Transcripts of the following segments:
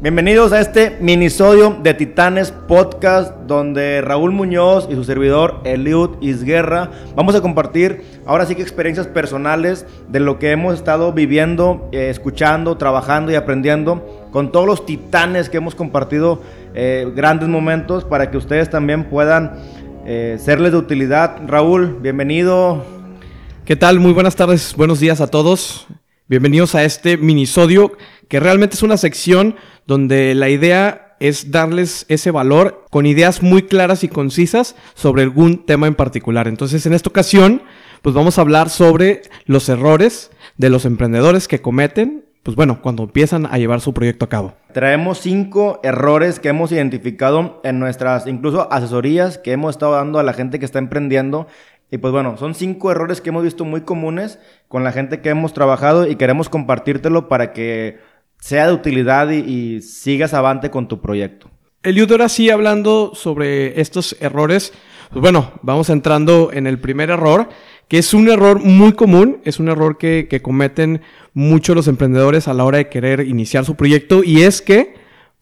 Bienvenidos a este minisodio de Titanes Podcast, donde Raúl Muñoz y su servidor Eliud Isguerra vamos a compartir ahora sí que experiencias personales de lo que hemos estado viviendo, eh, escuchando, trabajando y aprendiendo con todos los titanes que hemos compartido eh, grandes momentos para que ustedes también puedan eh, serles de utilidad. Raúl, bienvenido. ¿Qué tal? Muy buenas tardes, buenos días a todos. Bienvenidos a este minisodio que realmente es una sección donde la idea es darles ese valor con ideas muy claras y concisas sobre algún tema en particular. Entonces, en esta ocasión, pues vamos a hablar sobre los errores de los emprendedores que cometen, pues bueno, cuando empiezan a llevar su proyecto a cabo. Traemos cinco errores que hemos identificado en nuestras, incluso asesorías que hemos estado dando a la gente que está emprendiendo y pues bueno, son cinco errores que hemos visto muy comunes con la gente que hemos trabajado y queremos compartírtelo para que sea de utilidad y, sigas avante con tu proyecto. Eliud, ahora sí, hablando sobre estos errores, pues bueno, vamos entrando en el primer error, que es un error muy común, es un error que, que cometen muchos los emprendedores a la hora de querer iniciar su proyecto y es que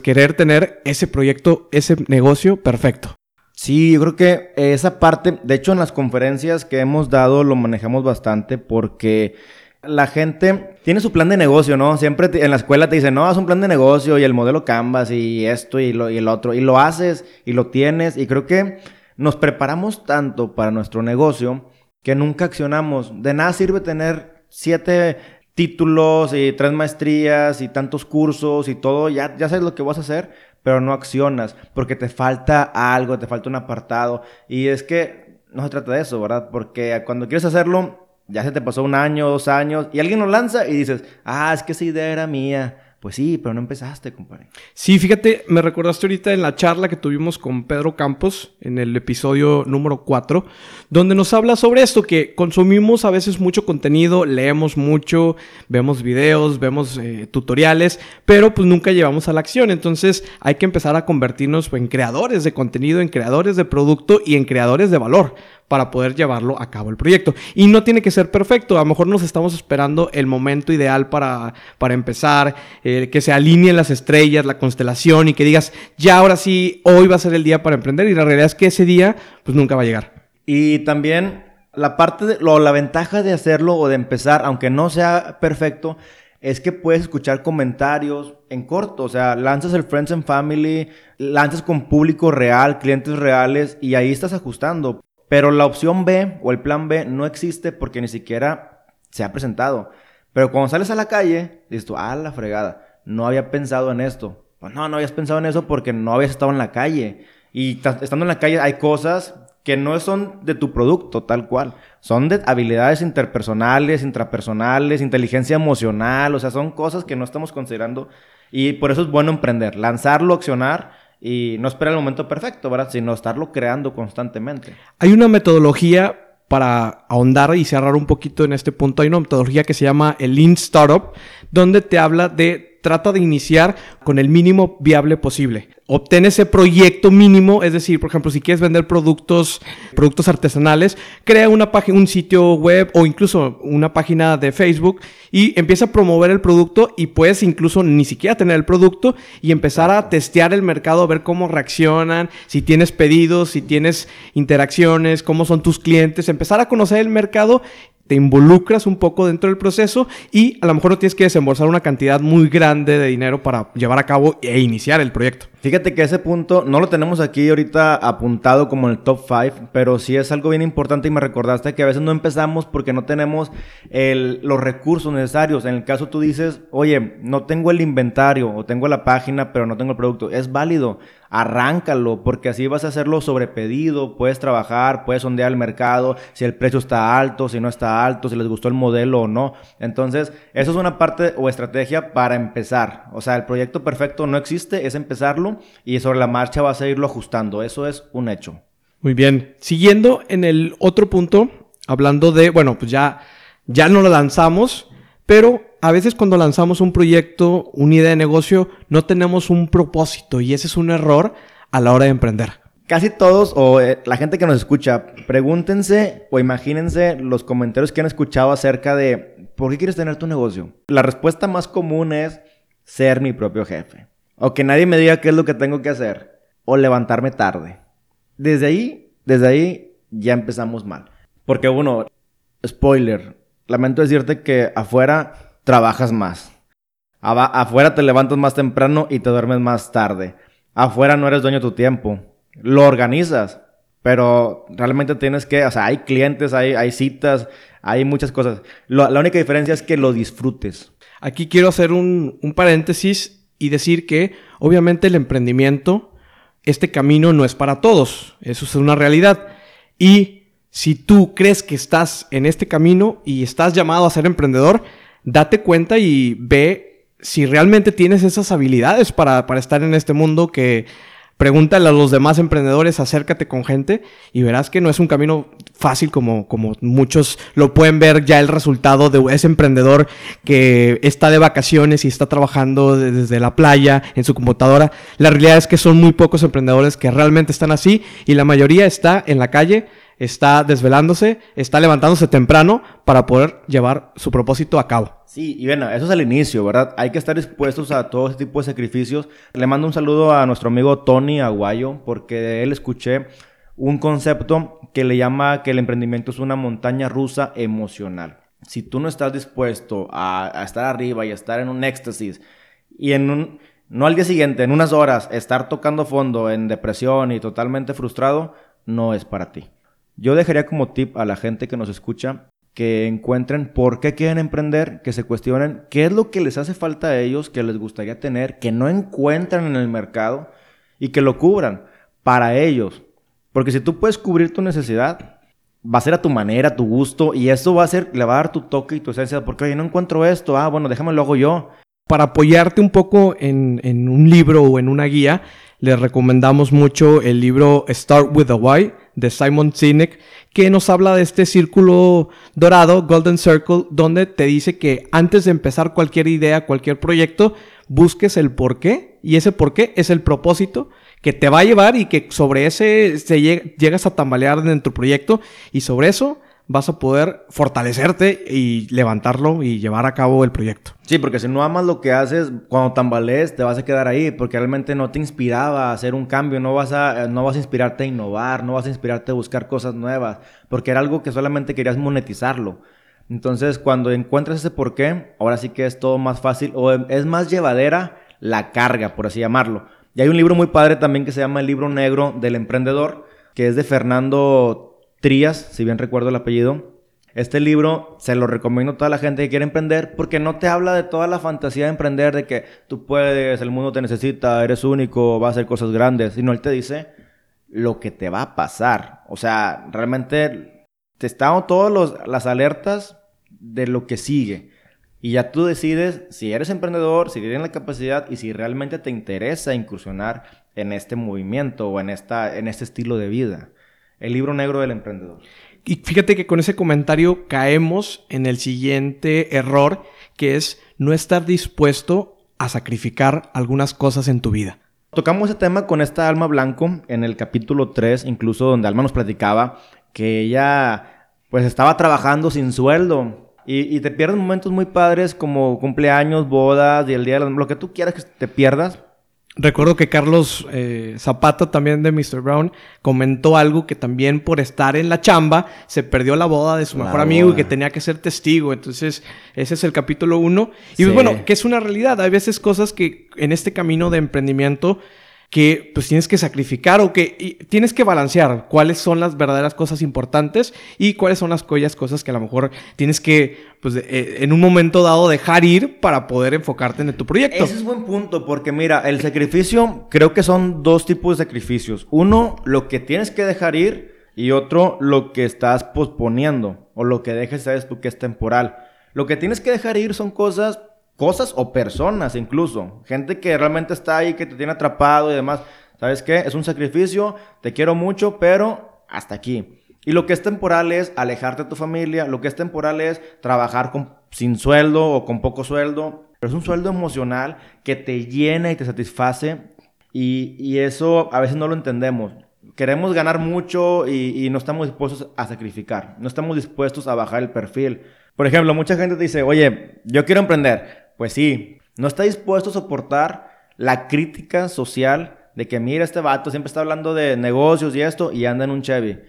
querer tener ese proyecto, ese negocio perfecto. Sí, yo creo que esa parte, de hecho en las conferencias que hemos dado lo manejamos bastante porque la gente tiene su plan de negocio, ¿no? Siempre en la escuela te dicen, no, haz un plan de negocio y el modelo Canvas y esto y, lo, y el otro. Y lo haces y lo tienes. Y creo que nos preparamos tanto para nuestro negocio que nunca accionamos. De nada sirve tener siete títulos y tres maestrías y tantos cursos y todo. Ya, ya sabes lo que vas a hacer, pero no accionas porque te falta algo, te falta un apartado. Y es que no se trata de eso, ¿verdad? Porque cuando quieres hacerlo ya se te pasó un año, dos años, y alguien lo lanza y dices, ah, es que esa idea era mía. Pues sí, pero no empezaste, compadre. Sí, fíjate, me recordaste ahorita en la charla que tuvimos con Pedro Campos en el episodio número 4, donde nos habla sobre esto, que consumimos a veces mucho contenido, leemos mucho, vemos videos, vemos eh, tutoriales, pero pues nunca llevamos a la acción. Entonces hay que empezar a convertirnos en creadores de contenido, en creadores de producto y en creadores de valor para poder llevarlo a cabo el proyecto. Y no tiene que ser perfecto, a lo mejor nos estamos esperando el momento ideal para, para empezar, eh, que se alineen las estrellas, la constelación y que digas, ya ahora sí, hoy va a ser el día para emprender y la realidad es que ese día pues nunca va a llegar. Y también la parte de, la ventaja de hacerlo o de empezar, aunque no sea perfecto, es que puedes escuchar comentarios en corto, o sea, lanzas el Friends and Family, lanzas con público real, clientes reales y ahí estás ajustando. Pero la opción B o el plan B no existe porque ni siquiera se ha presentado. Pero cuando sales a la calle, dices tú, ah, la fregada, no había pensado en esto. Pues no, no habías pensado en eso porque no habías estado en la calle. Y estando en la calle hay cosas que no son de tu producto tal cual. Son de habilidades interpersonales, intrapersonales, inteligencia emocional. O sea, son cosas que no estamos considerando. Y por eso es bueno emprender, lanzarlo, accionar y no esperar el momento perfecto, ¿verdad? Sino estarlo creando constantemente. Hay una metodología para ahondar y cerrar un poquito en este punto. Hay una metodología que se llama el Lean Startup, donde te habla de trata de iniciar con el mínimo viable posible. Obtén ese proyecto mínimo, es decir, por ejemplo, si quieres vender productos, productos artesanales, crea una página, un sitio web o incluso una página de Facebook y empieza a promover el producto y puedes incluso ni siquiera tener el producto y empezar a testear el mercado, ver cómo reaccionan, si tienes pedidos, si tienes interacciones, cómo son tus clientes, empezar a conocer el mercado te involucras un poco dentro del proceso y a lo mejor no tienes que desembolsar una cantidad muy grande de dinero para llevar a cabo e iniciar el proyecto. Fíjate que ese punto no lo tenemos aquí ahorita apuntado como en el top 5, pero sí es algo bien importante y me recordaste que a veces no empezamos porque no tenemos los recursos necesarios. En el caso tú dices, oye, no tengo el inventario o tengo la página, pero no tengo el producto. Es válido arráncalo, porque así vas a hacerlo sobre pedido, puedes trabajar, puedes sondear el mercado, si el precio está alto, si no está alto, si les gustó el modelo o no. Entonces, eso es una parte o estrategia para empezar. O sea, el proyecto perfecto no existe, es empezarlo y sobre la marcha vas a irlo ajustando. Eso es un hecho. Muy bien. Siguiendo en el otro punto, hablando de, bueno, pues ya, ya no lo lanzamos, pero a veces cuando lanzamos un proyecto, una idea de negocio, no tenemos un propósito y ese es un error a la hora de emprender. Casi todos, o eh, la gente que nos escucha, pregúntense o imagínense los comentarios que han escuchado acerca de ¿por qué quieres tener tu negocio? La respuesta más común es ser mi propio jefe. O que nadie me diga qué es lo que tengo que hacer, o levantarme tarde. Desde ahí, desde ahí ya empezamos mal. Porque uno, spoiler, lamento decirte que afuera trabajas más. Afuera te levantas más temprano y te duermes más tarde. Afuera no eres dueño de tu tiempo. Lo organizas, pero realmente tienes que, o sea, hay clientes, hay, hay citas, hay muchas cosas. la única diferencia es que lo disfrutes. Aquí quiero hacer un, un paréntesis y decir que obviamente el emprendimiento, este camino no es para todos, eso es una realidad. Y si tú crees que estás en este camino y estás llamado a ser emprendedor, date cuenta y ve si realmente tienes esas habilidades para, para estar en este mundo que Pregúntale a los demás emprendedores, acércate con gente y verás que no es un camino fácil como, como muchos lo pueden ver ya el resultado de ese emprendedor que está de vacaciones y está trabajando desde la playa en su computadora. La realidad es que son muy pocos emprendedores que realmente están así y la mayoría está en la calle está desvelándose, está levantándose temprano para poder llevar su propósito a cabo. Sí, y bueno, eso es el inicio, ¿verdad? Hay que estar dispuestos a todo ese tipo de sacrificios. Le mando un saludo a nuestro amigo Tony Aguayo, porque él escuché un concepto que le llama que el emprendimiento es una montaña rusa emocional. Si tú no estás dispuesto a, estar arriba y a estar en un éxtasis y en un, no al día siguiente, en unas horas, estar tocando fondo en depresión y totalmente frustrado, no es para ti. Yo dejaría como tip a la gente que nos escucha que encuentren por qué quieren emprender, que se cuestionen qué es lo que les hace falta a ellos, que les gustaría tener, que no encuentran en el mercado y que lo cubran para ellos. Porque si tú puedes cubrir tu necesidad, va a ser a tu manera, a tu gusto, y eso va a ser, le va a dar tu toque y tu esencia, porque oye, no encuentro esto, ah, bueno, déjame lo hago yo. Para apoyarte un poco en, un libro o en una guía, les recomendamos mucho el libro Start with a Why de Simon Sinek, que nos habla de este círculo dorado, Golden Circle, donde te dice que antes de empezar cualquier idea, cualquier proyecto, busques el por qué, y ese por qué es el propósito que te va a llevar y que sobre ese se llegas a tambalear en tu proyecto, y sobre eso vas a poder fortalecerte y levantarlo y llevar a cabo el proyecto. Sí, porque si no amas lo que haces, cuando tambalees te vas a quedar ahí, porque realmente no te inspiraba a hacer un cambio, no vas a, no vas a inspirarte a innovar, no vas a inspirarte a buscar cosas nuevas, porque era algo que solamente querías monetizarlo. Entonces, cuando encuentras ese porqué, ahora sí que es todo más fácil o es más llevadera la carga, por así llamarlo. Y hay un libro muy padre también que se llama El libro negro del emprendedor, que es de Fernando Trías, si bien recuerdo el apellido. Este libro se lo recomiendo a toda la gente que quiere emprender porque no te habla de toda la fantasía de emprender, de que tú puedes, el mundo te necesita, eres único, vas a hacer cosas grandes, sino él te dice lo que te va a pasar. O sea, realmente te están todas las alertas de lo que sigue. Y ya tú decides si eres emprendedor, si tienes la capacidad y si realmente te interesa incursionar en este movimiento o en, esta, en este estilo de vida. El libro negro del emprendedor. Y fíjate que con ese comentario caemos en el siguiente error, que es no estar dispuesto a sacrificar algunas cosas en tu vida. Tocamos ese tema con esta Alma Blanco en el capítulo 3, incluso donde Alma nos platicaba que ella pues estaba trabajando sin sueldo y, y te pierdes momentos muy padres como cumpleaños, bodas y el día de lo que tú quieras que te pierdas Recuerdo que Carlos eh, Zapata, también de Mr. Brown, comentó algo que también por estar en la chamba se perdió la boda de su mejor amigo y que tenía que ser testigo. Entonces, ese es el capítulo uno. Y pues, bueno, que es una realidad. Hay veces cosas que en este camino de emprendimiento que pues tienes que sacrificar o que tienes que balancear cuáles son las verdaderas cosas importantes y cuáles son las cosas que a lo mejor tienes que pues eh, en un momento dado dejar ir para poder enfocarte en tu proyecto. Ese es buen punto porque mira, el sacrificio creo que son dos tipos de sacrificios. Uno, lo que tienes que dejar ir y otro, lo que estás posponiendo o lo que dejes sabes tú que es temporal. Lo que tienes que dejar ir son cosas cosas o personas incluso. Gente que realmente está ahí, que te tiene atrapado y demás. ¿Sabes qué? Es un sacrificio, te quiero mucho, pero hasta aquí. Y lo que es temporal es alejarte de tu familia, lo que es temporal es trabajar con, sin sueldo o con poco sueldo, pero es un sueldo emocional que te llena y te satisface y, y eso a veces no lo entendemos. Queremos ganar mucho y, y no estamos dispuestos a sacrificar, no estamos dispuestos a bajar el perfil. Por ejemplo, mucha gente dice, oye, yo quiero emprender, pues sí, no está dispuesto a soportar la crítica social de que mira este vato siempre está hablando de negocios y esto y anda en un Chevy.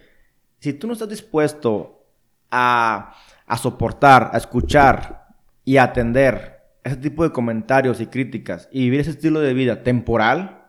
Si tú no estás dispuesto a, a soportar, a escuchar y a atender ese tipo de comentarios y críticas y vivir ese estilo de vida temporal,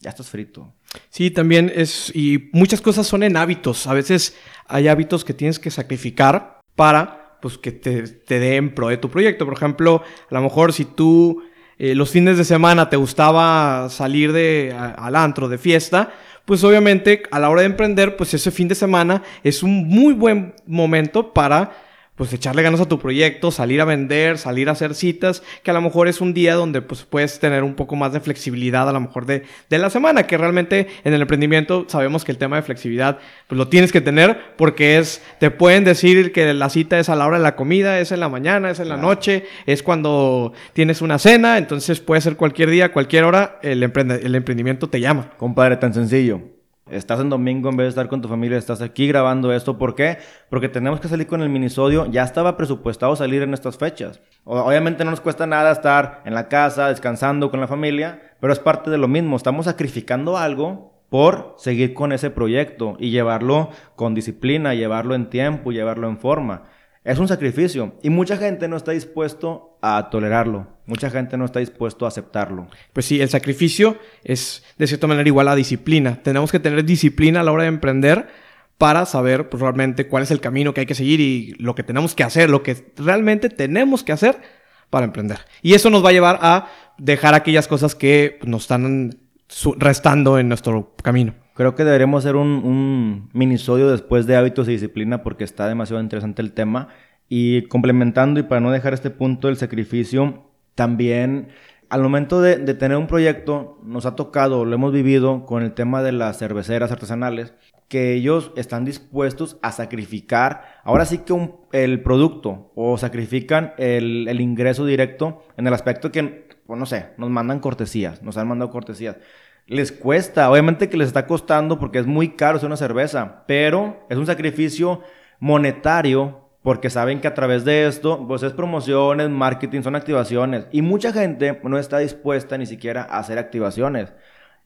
ya estás frito. Sí, también es, y muchas cosas son en hábitos. A veces hay hábitos que tienes que sacrificar para, pues, que te, te den pro de tu proyecto. Por ejemplo, a lo mejor si tú eh, los fines de semana te gustaba salir de, al antro, de fiesta, pues obviamente a la hora de emprender, pues ese fin de semana es un muy buen momento para pues echarle ganas a tu proyecto, salir a vender, salir a hacer citas, que a lo mejor es un día donde pues puedes tener un poco más de flexibilidad a lo mejor de, de la semana, que realmente en el emprendimiento sabemos que el tema de flexibilidad pues lo tienes que tener porque es, te pueden decir que la cita es a la hora de la comida, es en la mañana, es en la noche, es cuando tienes una cena, entonces puede ser cualquier día, cualquier hora, el, el emprendimiento te llama. Compadre, tan sencillo. Estás en domingo en vez de estar con tu familia, estás aquí grabando esto. ¿Por qué? Porque tenemos que salir con el minisodio. Ya estaba presupuestado salir en estas fechas. Obviamente no nos cuesta nada estar en la casa, descansando con la familia, pero es parte de lo mismo. Estamos sacrificando algo por seguir con ese proyecto y llevarlo con disciplina, llevarlo en tiempo, llevarlo en forma. Es un sacrificio y mucha gente no está dispuesto a tolerarlo. Mucha gente no está dispuesto a aceptarlo. Pues sí, el sacrificio es de cierta manera igual a disciplina. Tenemos que tener disciplina a la hora de emprender para saber pues, realmente cuál es el camino que hay que seguir y lo que tenemos que hacer, lo que realmente tenemos que hacer para emprender. Y eso nos va a llevar a dejar aquellas cosas que nos están restando en nuestro camino. Creo que deberíamos hacer un, un minisodio después de hábitos y disciplina porque está demasiado interesante el tema. Y complementando y para no dejar este punto del sacrificio, también al momento de, de, tener un proyecto, nos ha tocado, lo hemos vivido con el tema de las cerveceras artesanales, que ellos están dispuestos a sacrificar, ahora sí que un, el producto, o sacrifican el, el, ingreso directo en el aspecto que, pues no sé, nos mandan cortesías, nos han mandado cortesías les cuesta, obviamente que les está costando porque es muy caro hacer una cerveza, pero es un sacrificio monetario porque saben que a través de esto, pues es promociones, marketing, son activaciones. Y mucha gente no está dispuesta ni siquiera a hacer activaciones.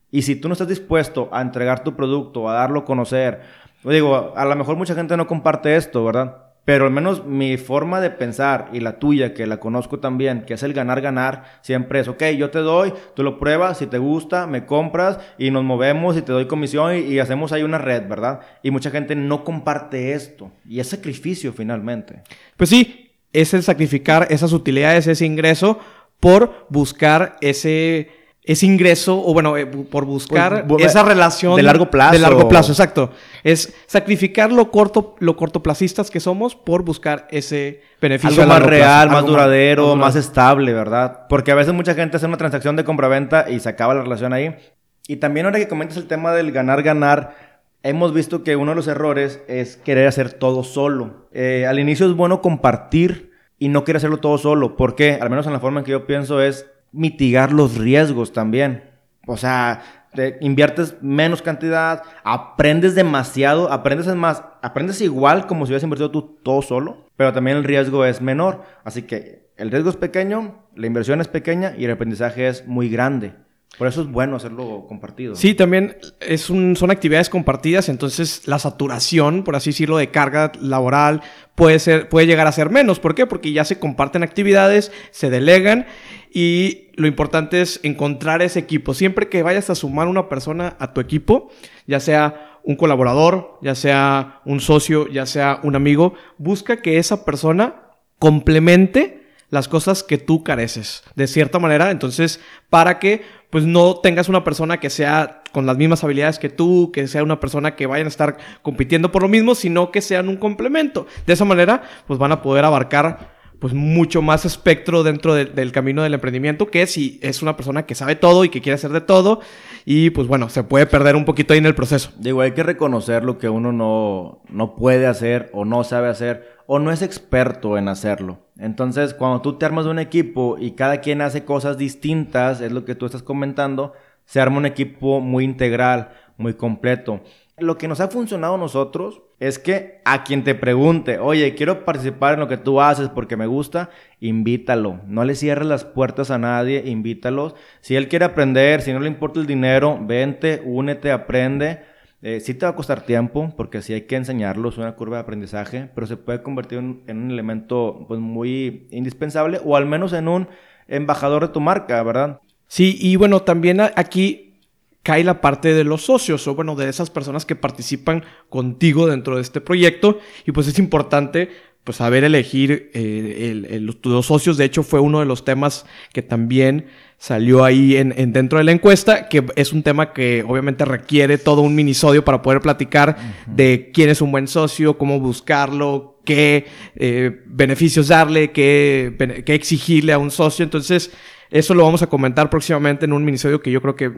Y si tú no estás dispuesto a entregar tu producto, a darlo a conocer, digo, a lo mejor mucha gente no comparte esto, ¿verdad? Pero al menos mi forma de pensar y la tuya, que la conozco también, que es el ganar-ganar, siempre es, ok, yo te doy, tú lo pruebas, si te gusta, me compras y nos movemos y te doy comisión y, hacemos ahí una red, ¿verdad? Y mucha gente no comparte esto y es sacrificio finalmente. Pues sí, es el sacrificar esas utilidades, ese ingreso por buscar ese ese ingreso, o bueno, eh, por buscar pues, esa relación de largo plazo. De largo plazo, exacto. Es sacrificar lo corto, lo cortoplacistas que somos por buscar ese beneficio. Algo más real, más duradero, más, más, estable, ¿verdad? Porque a veces mucha gente hace una transacción de compra-venta y se acaba la relación ahí. Y también ahora que comentas el tema del ganar-ganar, hemos visto que uno de los errores es querer hacer todo solo. Eh, al inicio es bueno compartir y no querer hacerlo todo solo. ¿Por qué? Al menos en la forma en que yo pienso es mitigar los riesgos también. O sea, te inviertes menos cantidad, aprendes demasiado, aprendes más, aprendes igual como si hubieras invertido tú todo solo, pero también el riesgo es menor. Así que el riesgo es pequeño, la inversión es pequeña y el aprendizaje es muy grande. Por eso es bueno hacerlo compartido. Sí, también es son actividades compartidas, entonces la saturación, por así decirlo, de carga laboral puede, ser, puede llegar a ser menos. ¿Por qué? Porque ya se comparten actividades, se delegan y lo importante es encontrar ese equipo. Siempre que vayas a sumar una persona a tu equipo, ya sea un colaborador, ya sea un socio, ya sea un amigo, busca que esa persona complemente las cosas que tú careces, de cierta manera. Entonces, para que pues no tengas una persona que sea con las mismas habilidades que tú, que sea una persona que vayan a estar compitiendo por lo mismo, sino que sean un complemento. De esa manera, pues van a poder abarcar pues mucho más espectro dentro del camino del emprendimiento que si es una persona que sabe todo y que quiere hacer de todo y pues bueno, se puede perder un poquito ahí en el proceso. Digo, hay que reconocer lo que uno no, no puede hacer o no sabe hacer o no es experto en hacerlo. Entonces, cuando tú te armas de un equipo y cada quien hace cosas distintas, es lo que tú estás comentando, se arma un equipo muy integral, muy completo. Lo que nos ha funcionado a nosotros es que a quien te pregunte, oye, quiero participar en lo que tú haces porque me gusta, invítalo. No le cierres las puertas a nadie, invítalos. Si él quiere aprender, si no le importa el dinero, vente, únete, aprende. Eh, sí te va a costar tiempo, porque sí hay que enseñarlo, es una curva de aprendizaje, pero se puede convertir en, un elemento pues, muy indispensable o al menos en un embajador de tu marca, ¿verdad? Sí, y bueno, también aquí cae la parte de los socios o bueno, de esas personas que participan contigo dentro de este proyecto y pues es importante pues saber elegir eh, los, socios. De hecho, fue uno de los temas que también salió ahí en, dentro de la encuesta, que es un tema que obviamente requiere todo un minisodio para poder platicar de quién es un buen socio, cómo buscarlo, qué eh, beneficios darle, qué, qué exigirle a un socio. Entonces, eso lo vamos a comentar próximamente en un minisodio que yo creo que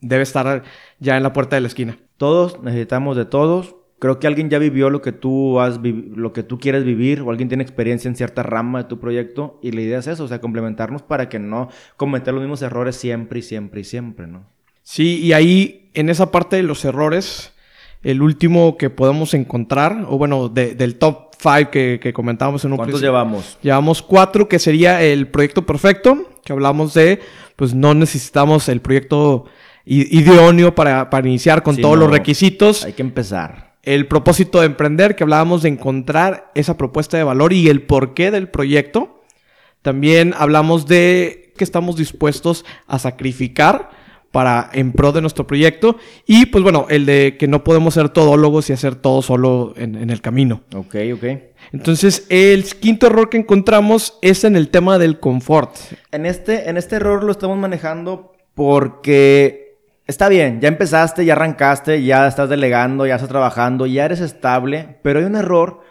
debe estar ya en la puerta de la esquina. Todos necesitamos de todos. Creo que alguien ya vivió lo que tú has lo que tú quieres vivir o alguien tiene experiencia en cierta rama de tu proyecto y la idea es eso, o sea, complementarnos para que no cometer los mismos errores siempre y siempre y siempre, ¿no? Sí, y ahí en esa parte de los errores, el último que podemos encontrar, o bueno, del top 5 que, que comentábamos en un ¿Cuántos llevamos? Llevamos cuatro, que sería el proyecto perfecto, que hablamos de, pues no necesitamos el proyecto idóneo para, para iniciar con todos los requisitos. Hay que empezar. El propósito de emprender, que hablábamos de encontrar esa propuesta de valor y el porqué del proyecto. También hablamos de que estamos dispuestos a sacrificar para en pro de nuestro proyecto. Y pues bueno, el de que no podemos ser todólogos y hacer todo solo en, en el camino. Ok, ok. Entonces, el quinto error que encontramos es en el tema del confort. En este, en este error lo estamos manejando porque está bien, ya empezaste, ya arrancaste, ya estás delegando, ya estás trabajando, ya eres estable, pero hay un error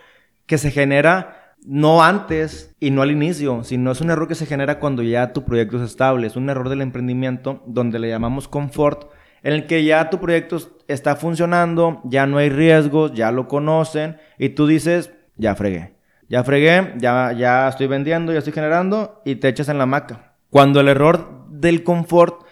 que se genera no antes y no al inicio, sino es un error que se genera cuando ya tu proyecto es estable. Es un error del emprendimiento donde le llamamos confort, en el que ya tu proyecto está funcionando, ya no hay riesgos, ya lo conocen y tú dices, ya fregué. Ya fregué, ya, ya estoy vendiendo, ya estoy generando y te echas en la maca. Cuando el error del confort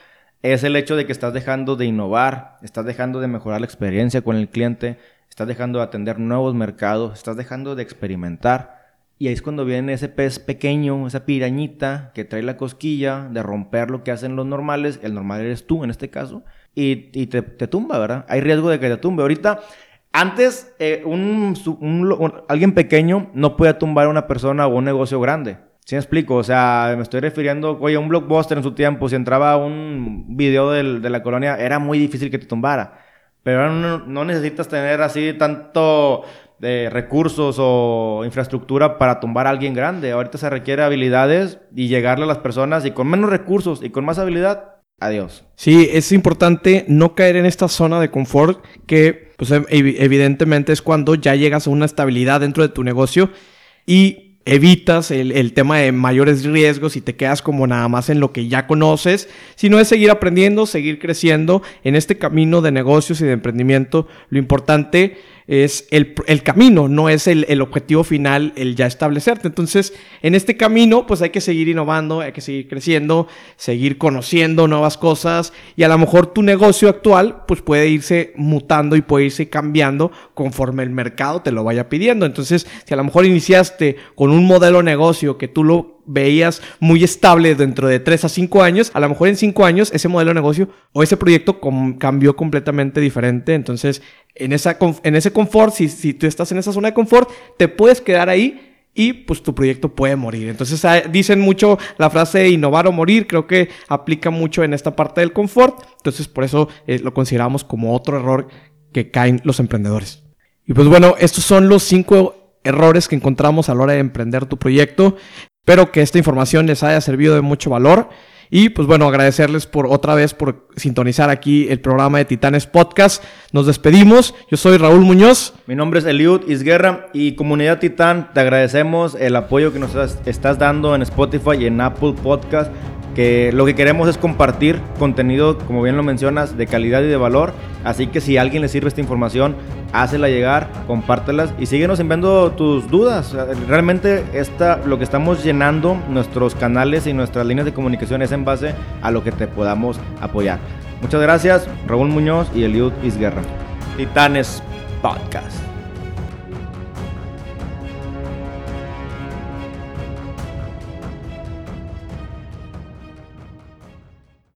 es el hecho de que estás dejando de innovar, estás dejando de mejorar la experiencia con el cliente, estás dejando de atender nuevos mercados, estás dejando de experimentar. Y ahí es cuando viene ese pez pequeño, esa pirañita que trae la cosquilla de romper lo que hacen los normales. El normal eres tú en este caso. Y, te, tumba, ¿verdad? Hay riesgo de que te tumbe. Ahorita antes, eh, alguien pequeño no podía tumbar a una persona o un negocio grande. ¿Sí me explico? O sea, me estoy refiriendo, oye, un blockbuster en su tiempo, si entraba un video de la colonia, era muy difícil que te tumbara. Pero ahora no, necesitas tener así tanto de recursos o infraestructura para tumbar a alguien grande. Ahorita se requiere habilidades y llegarle a las personas y con menos recursos y con más habilidad Adiós. Sí, es importante no caer en esta zona de confort que, pues, evidentemente es cuando ya llegas a una estabilidad dentro de tu negocio y evitas el, el, tema de mayores riesgos y te quedas como nada más en lo que ya conoces, sino es seguir aprendiendo, seguir creciendo en este camino de negocios y de emprendimiento. Lo importante es el, camino, no es el, el, objetivo final, el ya establecerte. Entonces, en este camino, pues hay que seguir innovando, hay que seguir creciendo, seguir conociendo nuevas cosas y a lo mejor tu negocio actual, pues puede irse mutando y puede irse cambiando conforme el mercado te lo vaya pidiendo. Entonces, si a lo mejor iniciaste con un modelo de negocio que tú lo veías muy estable dentro de 3 a 5 años, a lo mejor en 5 años ese modelo de negocio o ese proyecto cambió completamente diferente. Entonces, en, esa, en ese confort, si, si tú estás en esa zona de confort, te puedes quedar ahí y pues tu proyecto puede morir. Entonces ah, dicen mucho la frase innovar o morir, creo que aplica mucho en esta parte del confort. Entonces por eso eh, lo consideramos como otro error que caen los emprendedores. Y pues bueno, estos son los cinco errores que encontramos a la hora de emprender tu proyecto. Espero que esta información les haya servido de mucho valor. Y pues bueno, agradecerles por otra vez por sintonizar aquí el programa de Titanes Podcast. Nos despedimos. Yo soy Raúl Muñoz. Mi nombre es Eliud Isguerra y comunidad Titán, te agradecemos el apoyo que nos estás dando en Spotify y en Apple Podcast que lo que queremos es compartir contenido, como bien lo mencionas, de calidad y de valor. Así que si a alguien le sirve esta información, hácela llegar, compártelas y síguenos enviando tus dudas. Realmente esta, lo que estamos llenando nuestros canales y nuestras líneas de comunicación es en base a lo que te podamos apoyar. Muchas gracias, Raúl Muñoz y Eliud Isguerra. Titanes Podcast.